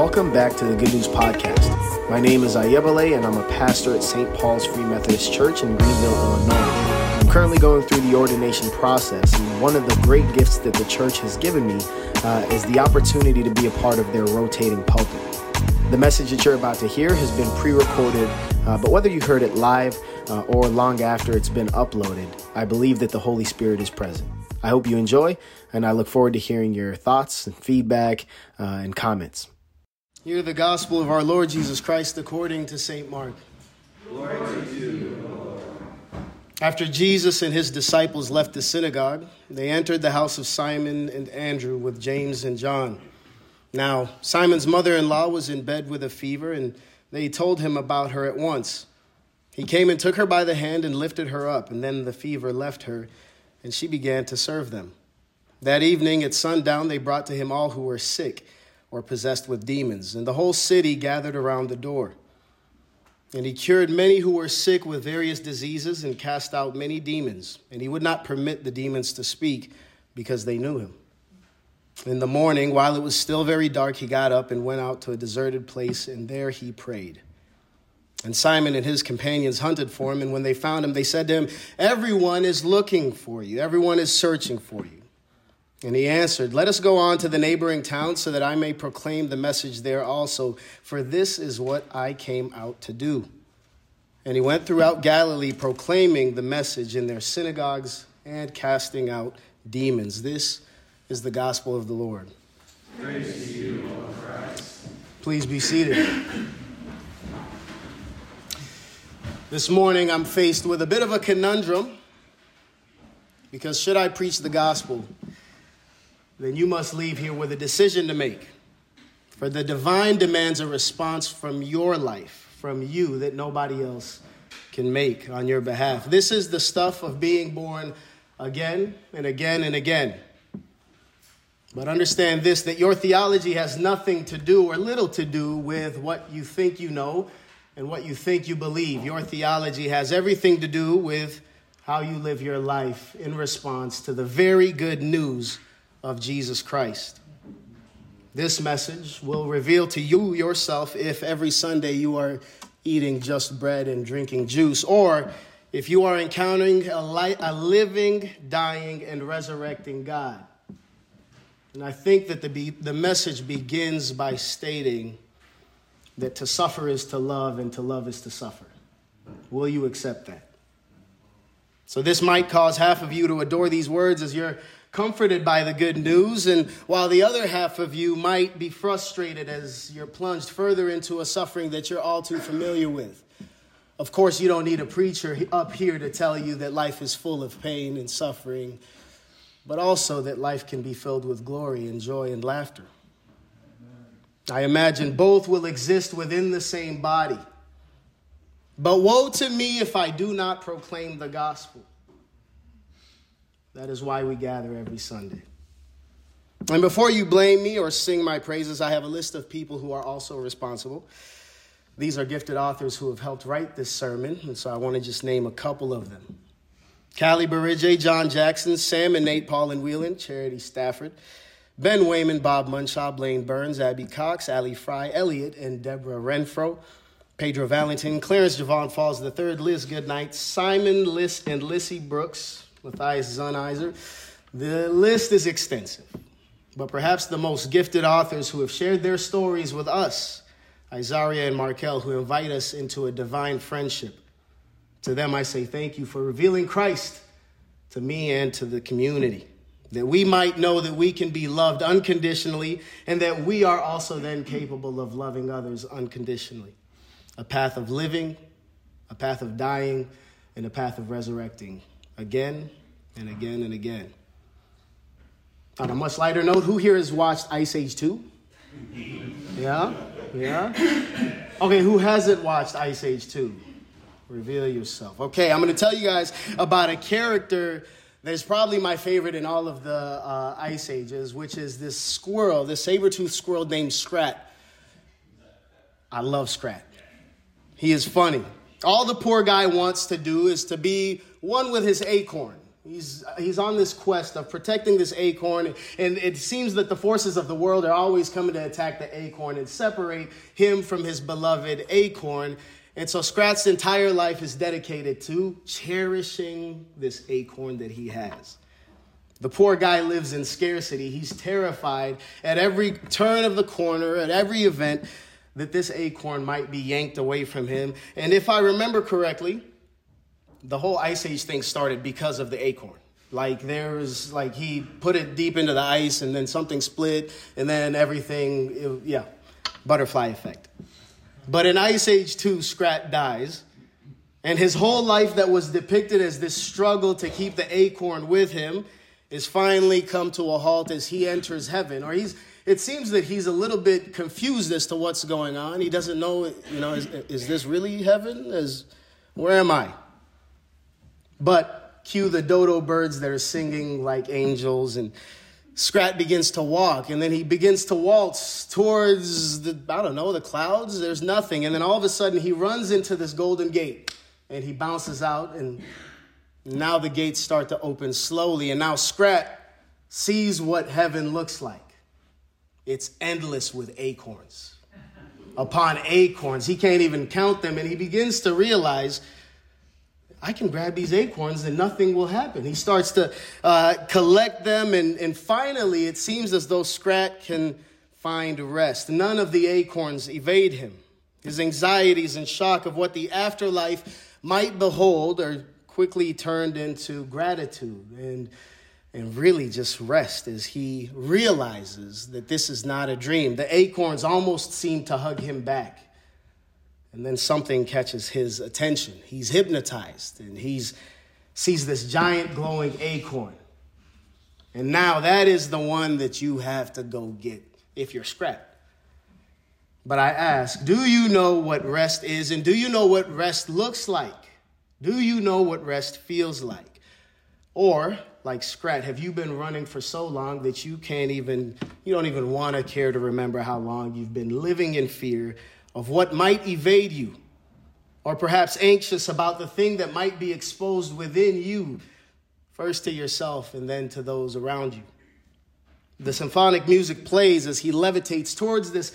Welcome back to the Good News Podcast. My name is Ayebale, and I'm a pastor at St. Paul's Free Methodist Church in Greenville, Illinois. I'm currently going through the ordination process, and one of the great gifts that the church has given me uh, is the opportunity to be a part of their rotating pulpit. The message that you're about to hear has been pre recorded, uh, but whether you heard it live uh, or long after it's been uploaded, I believe that the Holy Spirit is present. I hope you enjoy, and I look forward to hearing your thoughts and feedback uh, and comments. Hear the gospel of our Lord Jesus Christ according to St. Mark. Glory to you, Lord. After Jesus and his disciples left the synagogue, they entered the house of Simon and Andrew with James and John. Now, Simon's mother in law was in bed with a fever, and they told him about her at once. He came and took her by the hand and lifted her up, and then the fever left her, and she began to serve them. That evening at sundown, they brought to him all who were sick or possessed with demons, and the whole city gathered around the door. And he cured many who were sick with various diseases and cast out many demons, and he would not permit the demons to speak because they knew him. In the morning, while it was still very dark, he got up and went out to a deserted place, and there he prayed. And Simon and his companions hunted for him, and when they found him, they said to him, Everyone is looking for you, everyone is searching for you. And he answered, Let us go on to the neighboring towns so that I may proclaim the message there also, for this is what I came out to do. And he went throughout Galilee proclaiming the message in their synagogues and casting out demons. This is the gospel of the Lord. Praise to you, Lord Christ. Please be seated. This morning I'm faced with a bit of a conundrum because should I preach the gospel? Then you must leave here with a decision to make. For the divine demands a response from your life, from you, that nobody else can make on your behalf. This is the stuff of being born again and again and again. But understand this that your theology has nothing to do or little to do with what you think you know and what you think you believe. Your theology has everything to do with how you live your life in response to the very good news of Jesus Christ. This message will reveal to you yourself if every Sunday you are eating just bread and drinking juice, or if you are encountering a, li- a living, dying, and resurrecting God. And I think that the, be- the message begins by stating that to suffer is to love and to love is to suffer. Will you accept that? So, this might cause half of you to adore these words as you're comforted by the good news, and while the other half of you might be frustrated as you're plunged further into a suffering that you're all too familiar with. Of course, you don't need a preacher up here to tell you that life is full of pain and suffering, but also that life can be filled with glory and joy and laughter. I imagine both will exist within the same body. But woe to me if I do not proclaim the gospel. That is why we gather every Sunday. And before you blame me or sing my praises, I have a list of people who are also responsible. These are gifted authors who have helped write this sermon, and so I want to just name a couple of them. Callie Barige, John Jackson, Sam and Nate, Paul and Whelan, Charity Stafford, Ben Wayman, Bob Munshaw, Blaine Burns, Abby Cox, Ali Fry, Elliot and Deborah Renfro, Pedro Valentin, Clarence Javon Falls III, Liz Goodnight, Simon List and Lissy Brooks, Matthias Zunizer. The list is extensive, but perhaps the most gifted authors who have shared their stories with us, Isaiah and Markel, who invite us into a divine friendship. To them, I say thank you for revealing Christ to me and to the community, that we might know that we can be loved unconditionally and that we are also then capable of loving others unconditionally. A path of living, a path of dying, and a path of resurrecting again and again and again. On a much lighter note, who here has watched Ice Age 2? Yeah? Yeah? Okay, who hasn't watched Ice Age 2? Reveal yourself. Okay, I'm going to tell you guys about a character that is probably my favorite in all of the uh, Ice Ages, which is this squirrel, this saber-toothed squirrel named Scrat. I love Scrat. He is funny. All the poor guy wants to do is to be one with his acorn. He's, he's on this quest of protecting this acorn, and it seems that the forces of the world are always coming to attack the acorn and separate him from his beloved acorn. And so Scrat's entire life is dedicated to cherishing this acorn that he has. The poor guy lives in scarcity. He's terrified at every turn of the corner, at every event, that this acorn might be yanked away from him. And if I remember correctly, the whole Ice Age thing started because of the acorn. Like there was like he put it deep into the ice and then something split and then everything, it, yeah, butterfly effect. But in Ice Age 2, Scrat dies. And his whole life that was depicted as this struggle to keep the acorn with him is finally come to a halt as he enters heaven. Or he's it seems that he's a little bit confused as to what's going on. He doesn't know, you know, is, is this really heaven? Is where am I? But cue the dodo birds that are singing like angels, and Scrat begins to walk, and then he begins to waltz towards the, I don't know, the clouds. There's nothing. And then all of a sudden, he runs into this golden gate, and he bounces out, and now the gates start to open slowly. And now Scrat sees what heaven looks like it's endless with acorns. Upon acorns, he can't even count them, and he begins to realize I can grab these acorns and nothing will happen. He starts to uh, collect them, and, and finally, it seems as though Scrat can find rest. None of the acorns evade him. His anxieties and shock of what the afterlife might behold are quickly turned into gratitude and, and really just rest as he realizes that this is not a dream. The acorns almost seem to hug him back. And then something catches his attention. He's hypnotized and he sees this giant glowing acorn. And now that is the one that you have to go get if you're Scrat. But I ask, do you know what rest is and do you know what rest looks like? Do you know what rest feels like? Or, like Scrat, have you been running for so long that you can't even, you don't even want to care to remember how long you've been living in fear of what might evade you, or perhaps anxious about the thing that might be exposed within you, first to yourself and then to those around you. The symphonic music plays as he levitates towards this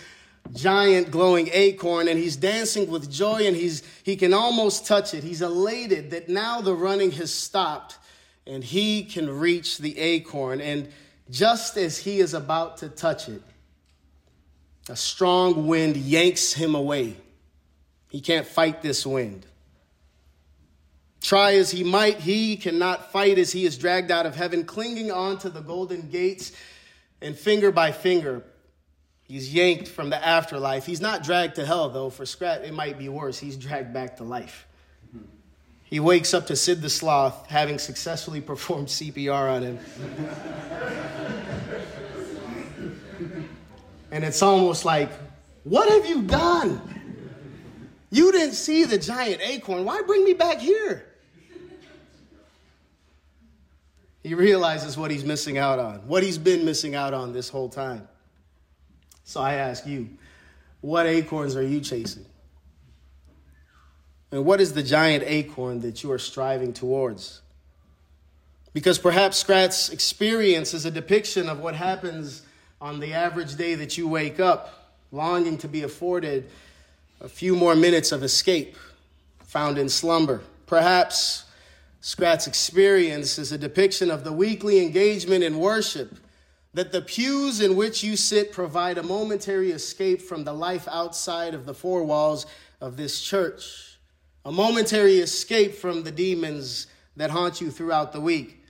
giant glowing acorn and he's dancing with joy and he's he can almost touch it. He's elated that now the running has stopped and he can reach the acorn and just as he is about to touch it, a strong wind yanks him away. He can't fight this wind. Try as he might, he cannot fight as he is dragged out of heaven, clinging on to the golden gates, and finger by finger, he's yanked from the afterlife. He's not dragged to hell, though. For Scrat, it might be worse. He's dragged back to life. He wakes up to Sid the Sloth, having successfully performed CPR on him. And it's almost like, what have you done? You didn't see the giant acorn. Why bring me back here? He realizes what he's missing out on, what he's been missing out on this whole time. So I ask you, what acorns are you chasing? And what is the giant acorn that you are striving towards? Because perhaps Scrat's experience is a depiction of what happens on the average day that you wake up, longing to be afforded a few more minutes of escape found in slumber. Perhaps Scrat's experience is a depiction of the weekly engagement in worship, that the pews in which you sit provide a momentary escape from the life outside of the four walls of this church, a momentary escape from the demons that haunt you throughout the week.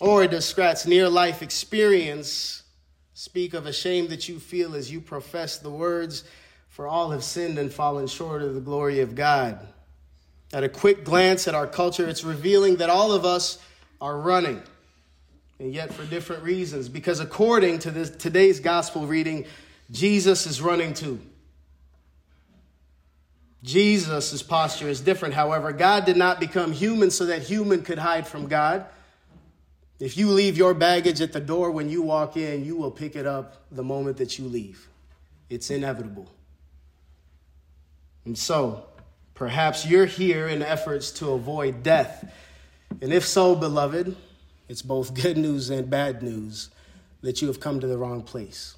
Or does Scrat's near life experience Speak of a shame that you feel as you profess the words, for all have sinned and fallen short of the glory of God. At a quick glance at our culture, it's revealing that all of us are running, and yet for different reasons. Because according to this, today's gospel reading, Jesus is running too. Jesus' posture is different, however. God did not become human so that human could hide from God. If you leave your baggage at the door when you walk in, you will pick it up the moment that you leave. It's inevitable. And so, perhaps you're here in efforts to avoid death. And if so, beloved, it's both good news and bad news that you have come to the wrong place.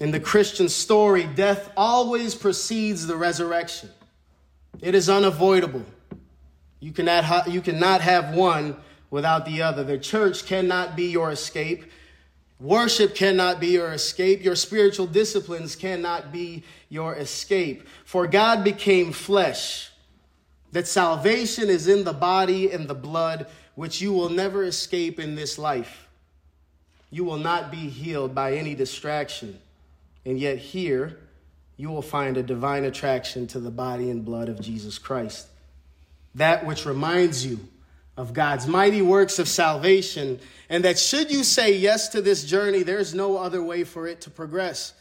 In the Christian story, death always precedes the resurrection. It is unavoidable. You cannot, ha- you cannot have one without the other. The church cannot be your escape. Worship cannot be your escape. Your spiritual disciplines cannot be your escape. For God became flesh, that salvation is in the body and the blood, which you will never escape in this life. You will not be healed by any distraction. And yet, here, you will find a divine attraction to the body and blood of Jesus Christ. That which reminds you of God's mighty works of salvation, and that should you say yes to this journey, there's no other way for it to progress.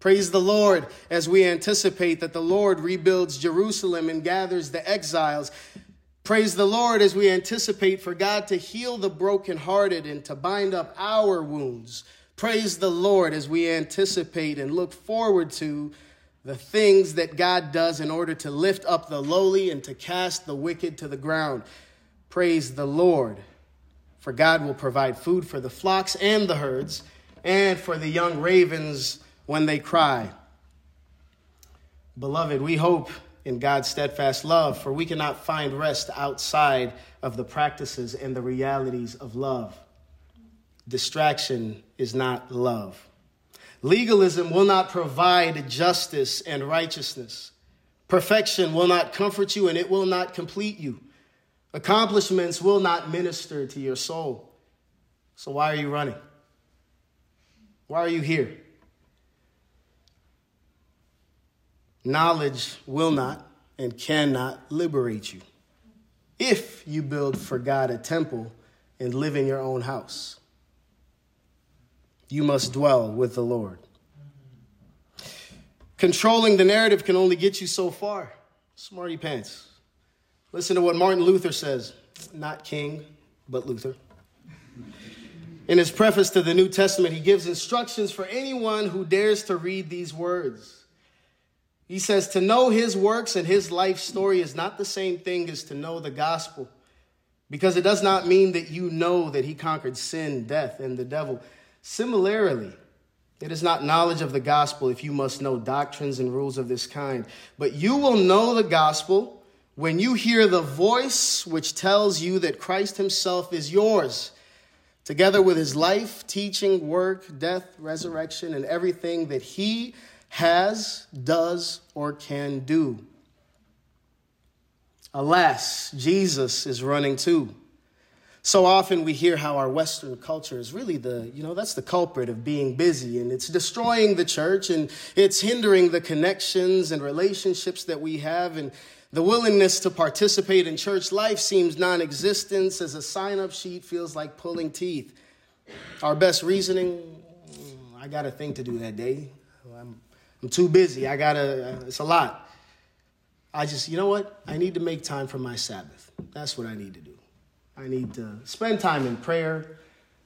Praise the Lord as we anticipate that the Lord rebuilds Jerusalem and gathers the exiles. Praise the Lord as we anticipate for God to heal the brokenhearted and to bind up our wounds. Praise the Lord as we anticipate and look forward to the things that God does in order to lift up the lowly and to cast the wicked to the ground. Praise the Lord. For God will provide food for the flocks and the herds, and for the young ravens when they cry. Beloved, we hope in God's steadfast love, for we cannot find rest outside of the practices and the realities of love. Distraction is not love. Legalism will not provide justice and righteousness. Perfection will not comfort you and it will not complete you. Accomplishments will not minister to your soul. So, why are you running? Why are you here? Knowledge will not and cannot liberate you if you build for God a temple and live in your own house. You must dwell with the Lord. Controlling the narrative can only get you so far. Smarty pants. Listen to what Martin Luther says, not King, but Luther. In his preface to the New Testament, he gives instructions for anyone who dares to read these words. He says, To know his works and his life story is not the same thing as to know the gospel, because it does not mean that you know that he conquered sin, death, and the devil. Similarly, it is not knowledge of the gospel if you must know doctrines and rules of this kind, but you will know the gospel when you hear the voice which tells you that Christ himself is yours, together with his life, teaching, work, death, resurrection, and everything that he has, does, or can do. Alas, Jesus is running too. So often we hear how our Western culture is really the, you know, that's the culprit of being busy and it's destroying the church and it's hindering the connections and relationships that we have. And the willingness to participate in church life seems non existent as a sign up sheet feels like pulling teeth. Our best reasoning mm, I got a thing to do that day. I'm, I'm too busy. I got to, it's a lot. I just, you know what? I need to make time for my Sabbath. That's what I need to do. I need to spend time in prayer,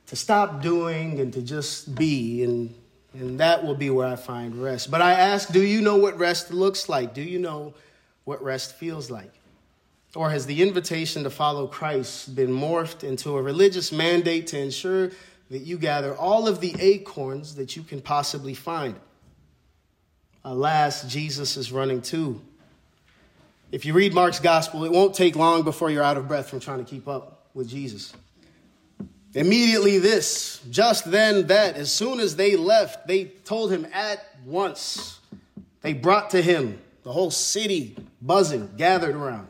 to stop doing and to just be, and, and that will be where I find rest. But I ask, do you know what rest looks like? Do you know? what rest feels like? Or has the invitation to follow Christ been morphed into a religious mandate to ensure that you gather all of the acorns that you can possibly find? Alas, Jesus is running too. If you read Mark's gospel, it won't take long before you're out of breath from trying to keep up with Jesus. Immediately, this, just then, that, as soon as they left, they told him at once. They brought to him the whole city buzzing, gathered around.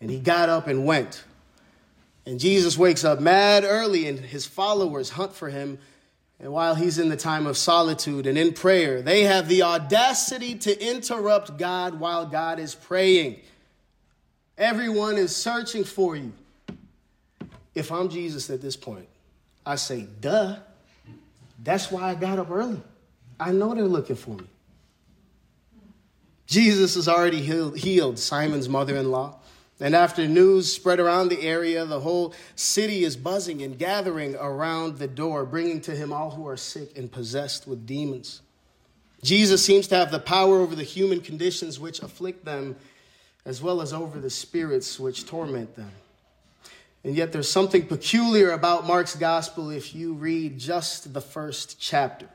And he got up and went. And Jesus wakes up mad early, and his followers hunt for him. And while he's in the time of solitude and in prayer, they have the audacity to interrupt God while God is praying. Everyone is searching for you. If I'm Jesus at this point, I say, duh. That's why I got up early. I know they're looking for me. Jesus has already healed Simon's mother in law. And after news spread around the area, the whole city is buzzing and gathering around the door, bringing to him all who are sick and possessed with demons. Jesus seems to have the power over the human conditions which afflict them. as well as over the spirits which torment them. And yet, there's something peculiar about Mark's gospel if you read just the first chapter.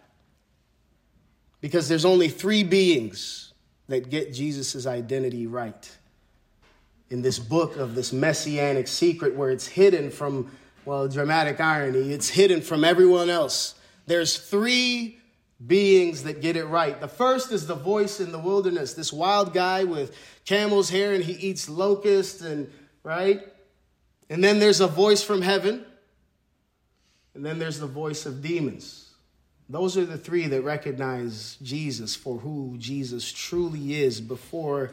Because there's only three beings that get Jesus' identity right in this book of this messianic secret where it's hidden from, well, dramatic irony, it's hidden from everyone else. There's three beings that get it right. The first is the voice in the wilderness, this wild guy with camel's hair and he eats locusts and, right? And then there's a voice from heaven. And then there's the voice of demons. Those are the three that recognize Jesus for who Jesus truly is before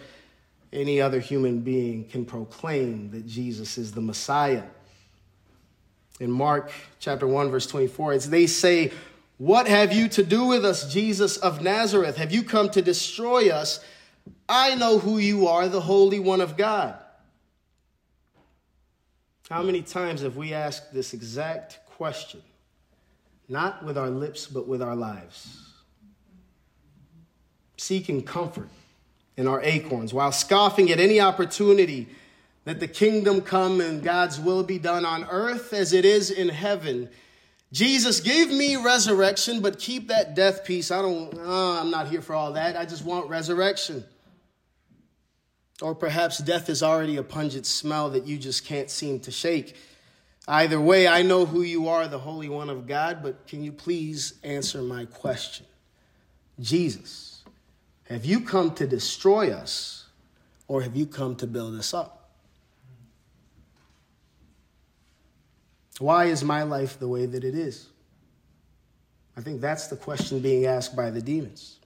any other human being can proclaim that Jesus is the Messiah. In Mark chapter 1 verse 24 it's they say what have you to do with us Jesus of Nazareth have you come to destroy us I know who you are the holy one of God How many times have we asked this exact question not with our lips but with our lives seeking comfort in our acorns, while scoffing at any opportunity that the kingdom come and God's will be done on earth as it is in heaven. Jesus, give me resurrection, but keep that death piece. I don't, oh, I'm not here for all that. I just want resurrection. Or perhaps death is already a pungent smell that you just can't seem to shake. Either way, I know who you are, the Holy One of God, but can you please answer my question? Jesus. Have you come to destroy us or have you come to build us up? Why is my life the way that it is? I think that's the question being asked by the demons.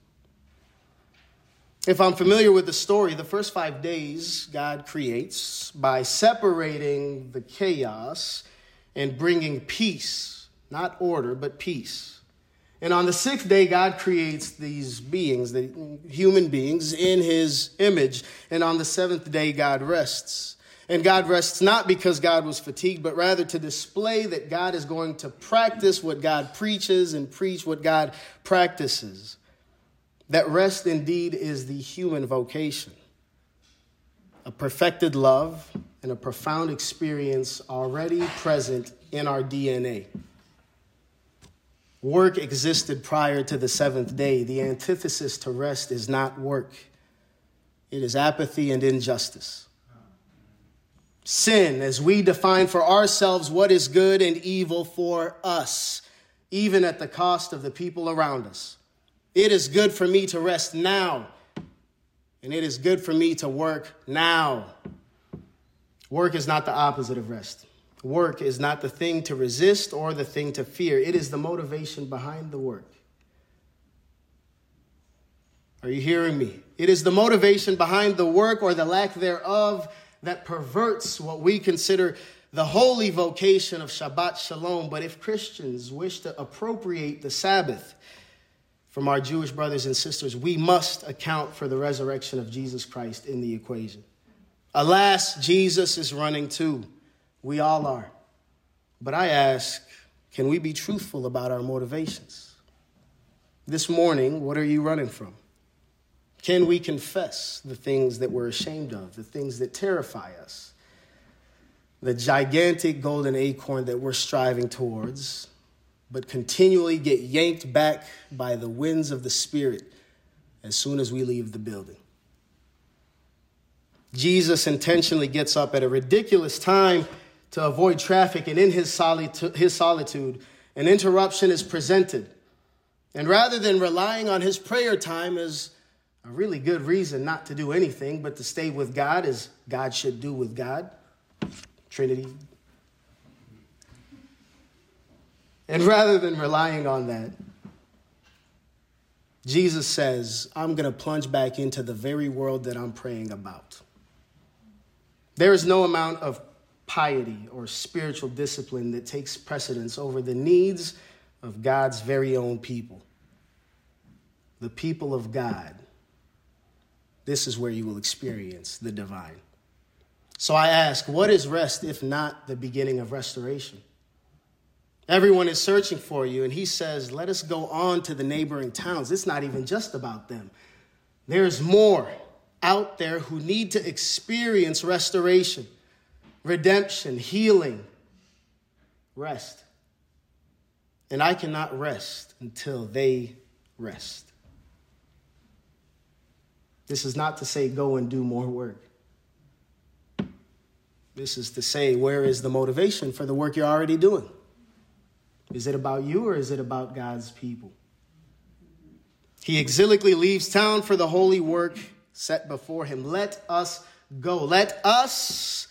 If I'm familiar with the story, the first five days God creates by separating the chaos and bringing peace, not order, but peace. And on the sixth day, God creates these beings, the human beings, in his image. And on the seventh day, God rests. And God rests not because God was fatigued, but rather to display that God is going to practice what God preaches and preach what God practices. That rest indeed is the human vocation. A perfected love and a profound experience already present in our DNA. Work existed prior to the seventh day. The antithesis to rest is not work, it is apathy and injustice. Sin, as we define for ourselves what is good and evil for us, even at the cost of the people around us. It is good for me to rest now, and it is good for me to work now. Work is not the opposite of rest. Work is not the thing to resist or the thing to fear, it is the motivation behind the work. Are you hearing me? It is the motivation behind the work or the lack thereof that perverts what we consider the holy vocation of Shabbat Shalom. But if Christians wish to appropriate the Sabbath from our Jewish brothers and sisters, we must account for the resurrection of Jesus Christ in the equation. Alas, Jesus is running too. We all are. But I ask, can we be truthful about our motivations? This morning, what are you running from? Can we confess the things that we're ashamed of, the things that terrify us, the gigantic golden acorn that we're striving towards, but continually get yanked back by the winds of the Spirit as soon as we leave the building? Jesus intentionally gets up at a ridiculous time to avoid traffic, and in his, solitude, his solitude, an interruption is presented. And rather than relying on his prayer time as a really good reason not to do anything, but to stay with God as God should do with God, Trinity. And rather than relying on that, Jesus says, I'm going to plunge back into the very world that I'm praying about. There is no amount of piety or spiritual discipline that takes precedence over the needs of God's very own people. The people of God. This is where you will experience the divine. So I ask, what is rest if not the beginning of restoration? Everyone is searching for you, and he says, Let us go on to the neighboring towns. It's not even just about them, there's more. out there who need to experience restoration, redemption, healing, rest. And I cannot rest until they rest. This is not to say go and do more work. This is to say, where is the motivation for the work you're already doing? Is it about you or is it about God's people? He exilically leaves town for the holy work set before him. Let us go. Let us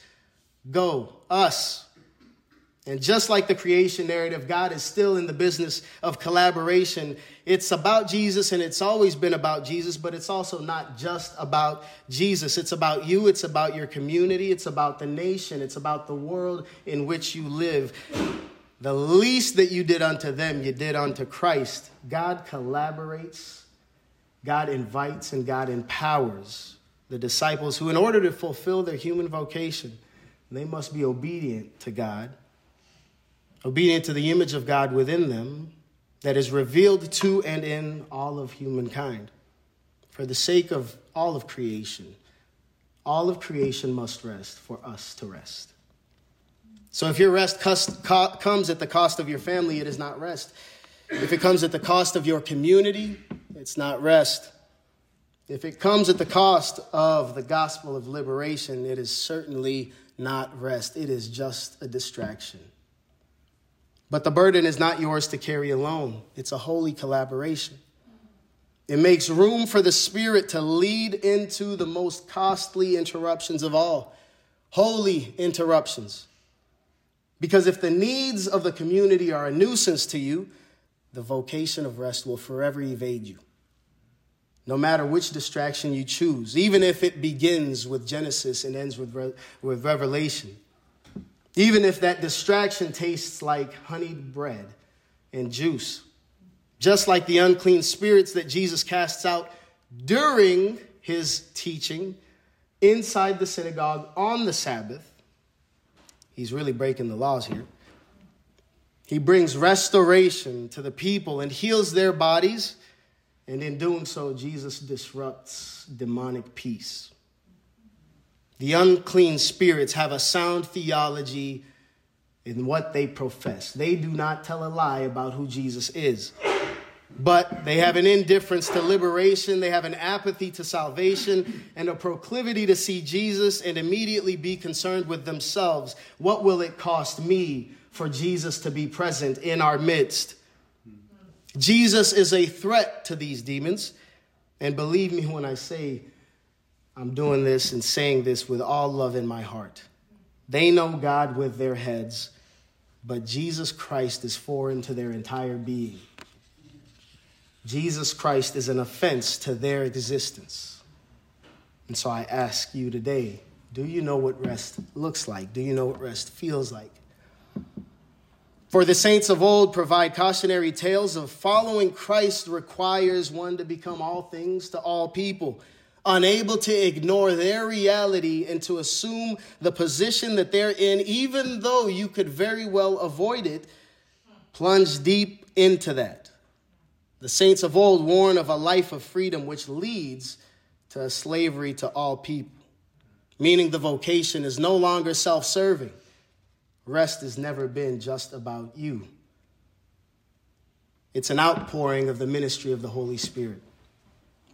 go. Us. And just like the creation narrative, God is still in the business of collaboration. It's about Jesus and it's always been about Jesus, but it's also not just about Jesus. It's about you, it's about your community, it's about the nation, it's about the world in which you live. The least that you did unto them, you did unto Christ. God collaborates, God invites, and God empowers the disciples who, in order to fulfill their human vocation, they must be obedient to God obedient to the image of God within them that is revealed to and in all of humankind. For the sake of all of creation, all of creation must rest for us to rest. So if your rest comes at the cost of your family, it is not rest. If it comes at the cost of your community, it's not rest. If it comes at the cost of the gospel of liberation, it is certainly not rest. It is just a distraction. But the burden is not yours to carry alone, it's a holy collaboration. It makes room for the Spirit to lead into the most costly interruptions of all holy interruptions. Because if the needs of the community are a nuisance to you, the vocation of rest will forever evade you. No matter which distraction you choose, even if it begins with Genesis and ends with, Re- with Revelation. Even if that distraction tastes like honeyed bread and juice, just like the unclean spirits that Jesus casts out during his teaching inside the synagogue on the Sabbath. He's really breaking the laws here. He brings restoration to the people and heals their bodies. And in doing so, Jesus disrupts demonic peace. The unclean spirits have a sound theology in what they profess. They do not tell a lie about who Jesus is. But they have an indifference to liberation, they have an apathy to salvation, and a proclivity to see Jesus and immediately be concerned with themselves. What will it cost me for Jesus to be present in our midst? Jesus is a threat to these demons. And believe me when I say, I'm doing this and saying this with all love in my heart. They know God with their heads, but Jesus Christ is foreign to their entire being. Jesus Christ is an offense to their existence. And so I ask you today do you know what rest looks like? Do you know what rest feels like? For the saints of old provide cautionary tales of following Christ requires one to become all things to all people unable to ignore their reality and to assume the position that they're in, even though you could very well avoid it, plunge deep into that. The saints of old warn of a life of freedom which leads to slavery to all people, meaning the vocation is no longer self serving. Rest has never been just about you. It's an outpouring of the ministry of the Holy Spirit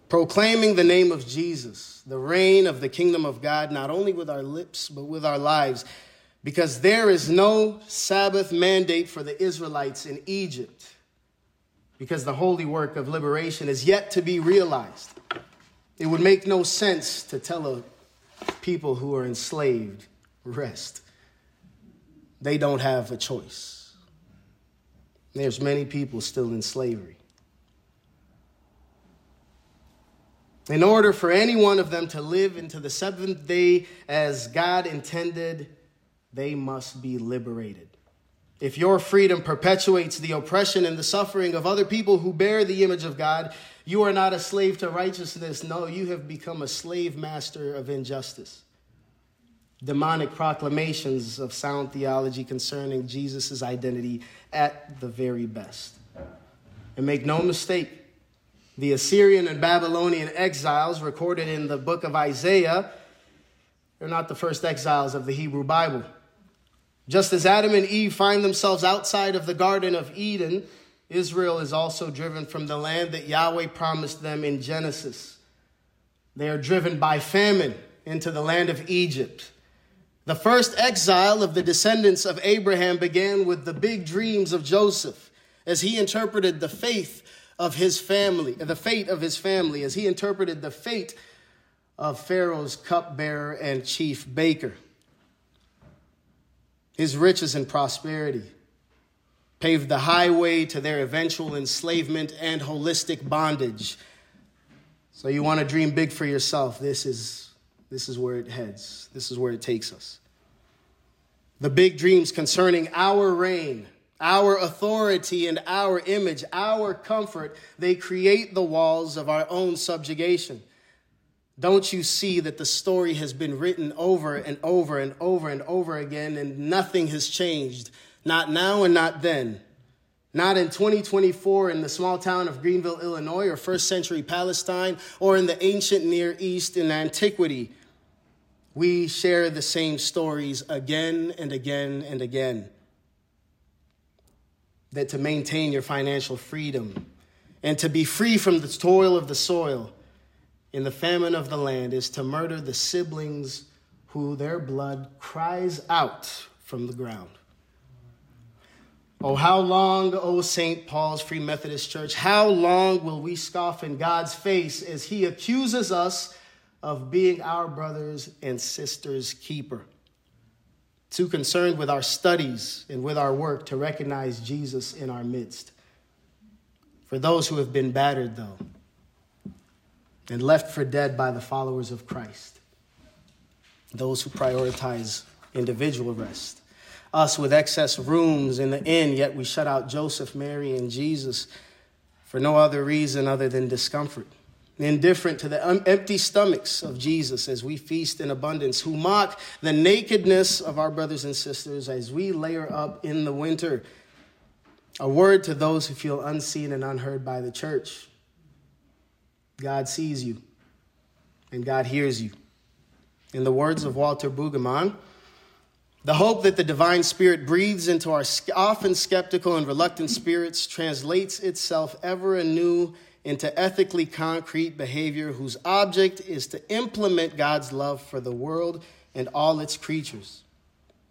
proclaiming the name of Jesus, the reign of the kingdom of God, not only with our lips, but with our lives, because there is no Sabbath mandate for the Israelites in Egypt, because the holy work of liberation is yet to be realized. It would make no sense to tell a people who are enslaved, rest. They don't have a choice. There's many people still in slavery. In order for any one of them to live into the seventh day as God intended, they must be liberated. If your freedom perpetuates the oppression and the suffering of other people who bear the image of God, you are not a slave to righteousness. No, you have become a slave master of injustice. Demonic proclamations of sound theology concerning Jesus' identity at the very best. And make no mistake, The Assyrian and Babylonian exiles recorded in the book of Isaiah, they're not the first exiles of the Hebrew Bible. Just as Adam and Eve find themselves outside of the Garden of Eden, Israel is also driven from the land that Yahweh promised them in Genesis. They are driven by famine into the land of Egypt. The first exile of the descendants of Abraham began with the big dreams of Joseph as he interpreted the faith of his family, the fate of his family, as he interpreted the fate of Pharaoh's cupbearer and chief baker. His riches and prosperity paved the highway to their eventual enslavement and holistic bondage. So you want to dream big for yourself. This is, this is where it heads. This is where it takes us. The big dreams concerning our reign our authority and our image, our comfort, they create the walls of our own subjugation. Don't you see that the story has been written over and over and over and over again, and nothing has changed? Not now and not then. Not in 2024 in the small town of Greenville, Illinois, or first century Palestine, or in the ancient Near East in antiquity. We share the same stories again and again and again that to maintain your financial freedom and to be free from the toil of the soil in the famine of the land is to murder the siblings who their blood cries out from the ground. Oh, how long, O St. Paul's Free Methodist Church, how long will we scoff in God's face as he accuses us of being our brothers and sisters' keeper? too concerned with our studies and with our work to recognize Jesus in our midst. For those who have been battered, though, and left for dead by the followers of Christ, those who prioritize individual rest, us with excess rooms in the inn, yet we shut out Joseph, Mary, and Jesus for no other reason other than discomfort. Indifferent to the empty stomachs of Jesus as we feast in abundance, who mock the nakedness of our brothers and sisters as we layer up in the winter. A word to those who feel unseen and unheard by the church God sees you and God hears you. In the words of Walter Brueggemann, the hope that the divine spirit breathes into our often skeptical and reluctant spirits translates itself ever anew into ethically concrete behavior whose object is to implement God's love for the world and all its creatures.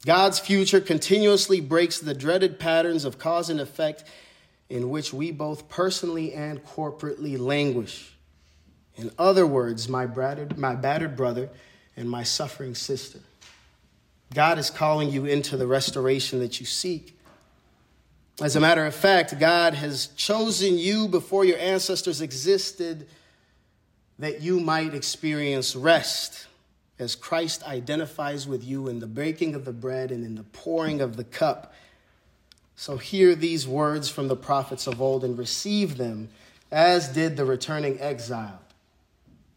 God's future continuously breaks the dreaded patterns of cause and effect in which we both personally and corporately languish. In other words, my battered, my battered brother and my suffering sister. God is calling you into the restoration that you seek. As a matter of fact, God has chosen you before your ancestors existed that you might experience rest as Christ identifies with you in the breaking of the bread and in the pouring of the cup. So hear these words from the prophets of old and receive them, as did the returning exile.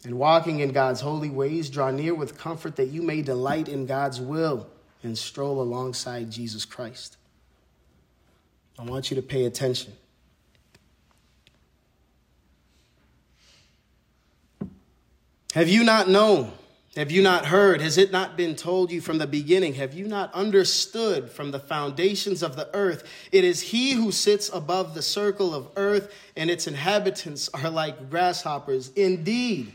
And walking in God's holy ways, draw near with comfort that you may delight in God's will and stroll alongside Jesus Christ. I want you to pay attention. Have you not known? Have you not heard? Has it not been told you from the beginning? Have you not understood from the foundations of the earth? It is He who sits above the circle of earth, and its inhabitants are like grasshoppers. Indeed,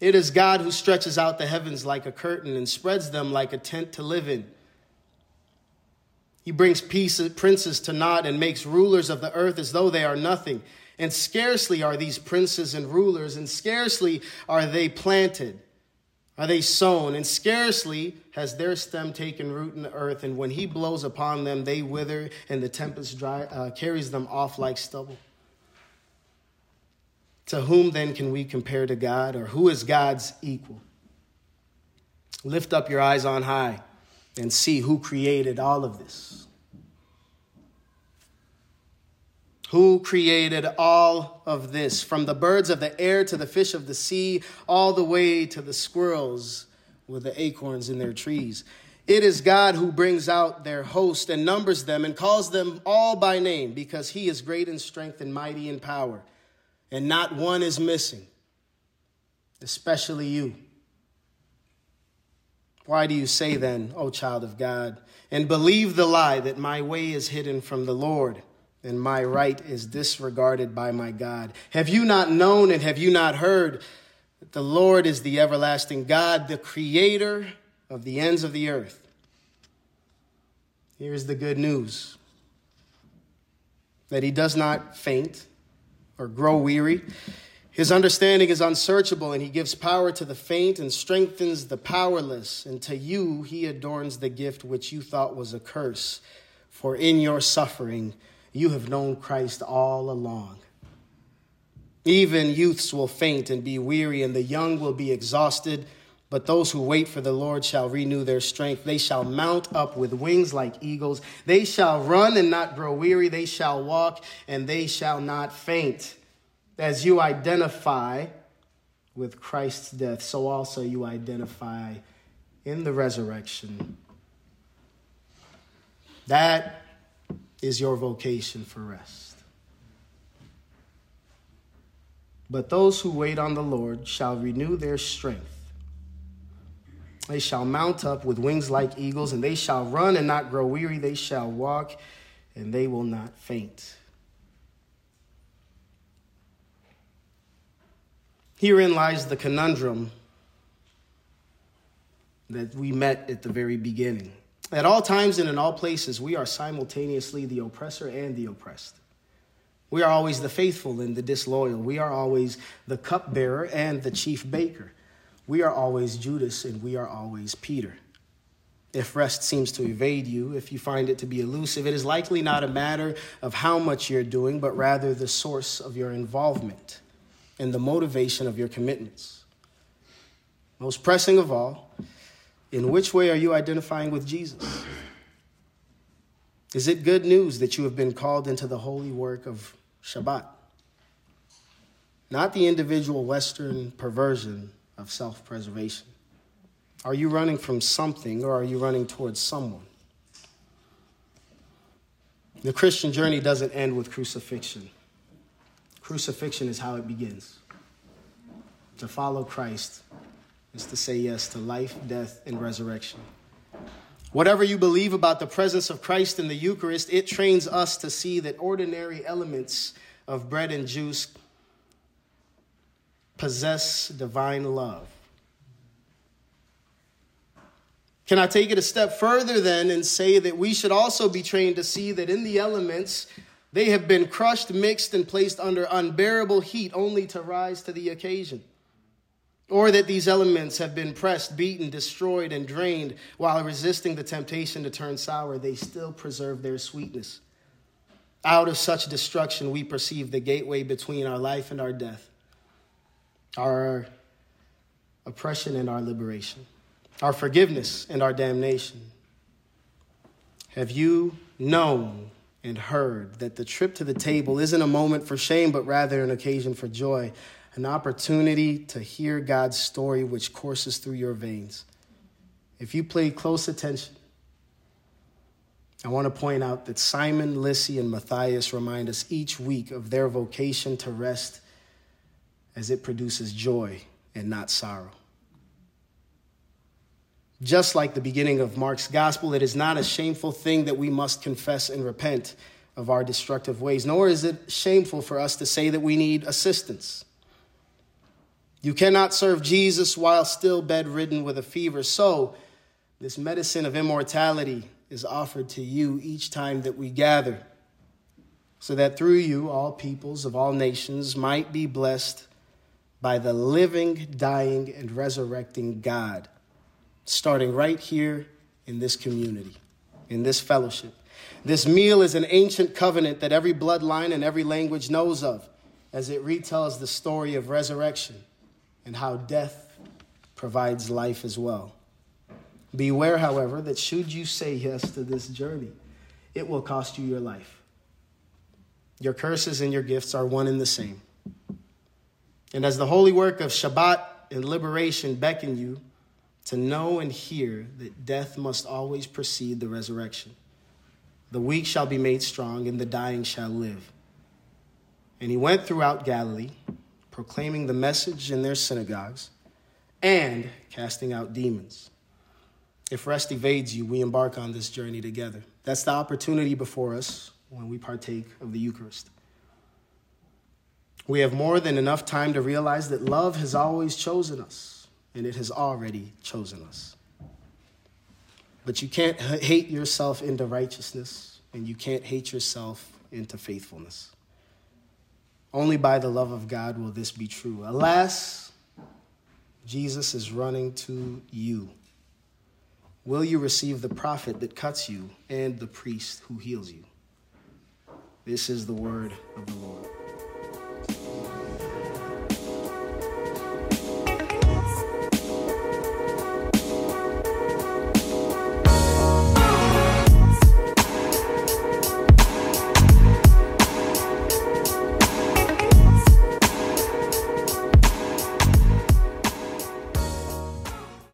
it is God who stretches out the heavens like a curtain and spreads them like a tent to live in. He brings peace, princes to naught and makes rulers of the earth as though they are nothing. And scarcely are these princes and rulers, and scarcely are they planted, are they sown, and scarcely has their stem taken root in the earth. And when he blows upon them, they wither, and the tempest dry, uh, carries them off like stubble. To whom then can we compare to God, or who is God's equal? Lift up your eyes on high and see who created all of this. Who created all of this, from the birds of the air to the fish of the sea, all the way to the squirrels with the acorns in their trees? It is God who brings out their host and numbers them and calls them all by name because he is great in strength and mighty in power. And not one is missing, especially you. Why do you say then, O child of God, and believe the lie that my way is hidden from the Lord and my right is disregarded by my God? Have you not known and have you not heard that the Lord is the everlasting God, the creator of the ends of the earth? Here's the good news that he does not faint or grow weary. His understanding is unsearchable, and he gives power to the faint and strengthens the powerless. And to you, he adorns the gift which you thought was a curse. For in your suffering, you have known Christ all along. Even youths will faint and be weary, and the young will be exhausted. But those who wait for the Lord shall renew their strength. They shall mount up with wings like eagles. They shall run and not grow weary. They shall walk and they shall not faint. As you identify with Christ's death, so also you identify in the resurrection. That is your vocation for rest. But those who wait on the Lord shall renew their strength. They shall mount up with wings like eagles, and they shall run and not grow weary. They shall walk and they will not faint. Herein lies the conundrum that we met at the very beginning. At all times and in all places, we are simultaneously the oppressor and the oppressed. We are always the faithful and the disloyal. We are always the cupbearer and the chief baker. We are always Judas and we are always Peter. If rest seems to evade you, if you find it to be elusive, it is likely not a matter of how much you're doing, but rather the source of your involvement and the motivation of your commitments. Most pressing of all, in which way are you identifying with Jesus? Is it good news that you have been called into the holy work of Shabbat? Not the individual Western perversion of self preservation. Are you running from something or are you running towards someone? The Christian journey doesn't end with crucifixion. Crucifixion is how it begins. To follow Christ is to say yes to life, death, and resurrection. Whatever you believe about the presence of Christ in the Eucharist, it trains us to see that ordinary elements of bread and juice possess divine love. Can I take it a step further then and say that we should also be trained to see that in the elements they have been crushed, mixed, and placed under unbearable heat only to rise to the occasion. Or that these elements have been pressed, beaten, destroyed, and drained while resisting the temptation to turn sour, they still preserve their sweetness. Out of such destruction, we perceive the gateway between our life and our death, our oppression and our liberation, our forgiveness and our damnation. Have you known and heard that the trip to the table isn't a moment for shame, but rather an occasion for joy, an opportunity to hear God's story which courses through your veins. If you pay close attention, I want to point out that Simon, Lissy, and Matthias remind us each week of their vocation to rest as it produces joy and not sorrow. Just like the beginning of Mark's gospel, it is not a shameful thing that we must confess and repent of our destructive ways, nor is it shameful for us to say that we need assistance. You cannot serve Jesus while still bedridden with a fever. So, this medicine of immortality is offered to you each time that we gather, so that through you, all peoples of all nations might be blessed by the living, dying, and resurrecting God starting right here in this community, in this fellowship. This meal is an ancient covenant that every bloodline and every language knows of as it retells the story of resurrection and how death provides life as well. Beware, however, that should you say yes to this journey, it will cost you your life. Your curses and your gifts are one and the same. And as the holy work of Shabbat and liberation beckon you, to know and hear that death must always precede the resurrection. The weak shall be made strong, and the dying shall live. And he went throughout Galilee, proclaiming the message in their synagogues and casting out demons. If rest evades you, we embark on this journey together. That's the opportunity before us when we partake of the Eucharist. We have more than enough time to realize that love has always chosen us, and it has already chosen us. But you can't hate yourself into righteousness, and you can't hate yourself into faithfulness. Only by the love of God will this be true. Alas, Jesus is running to you. Will you receive the prophet that cuts you and the priest who heals you? This is the word of the Lord.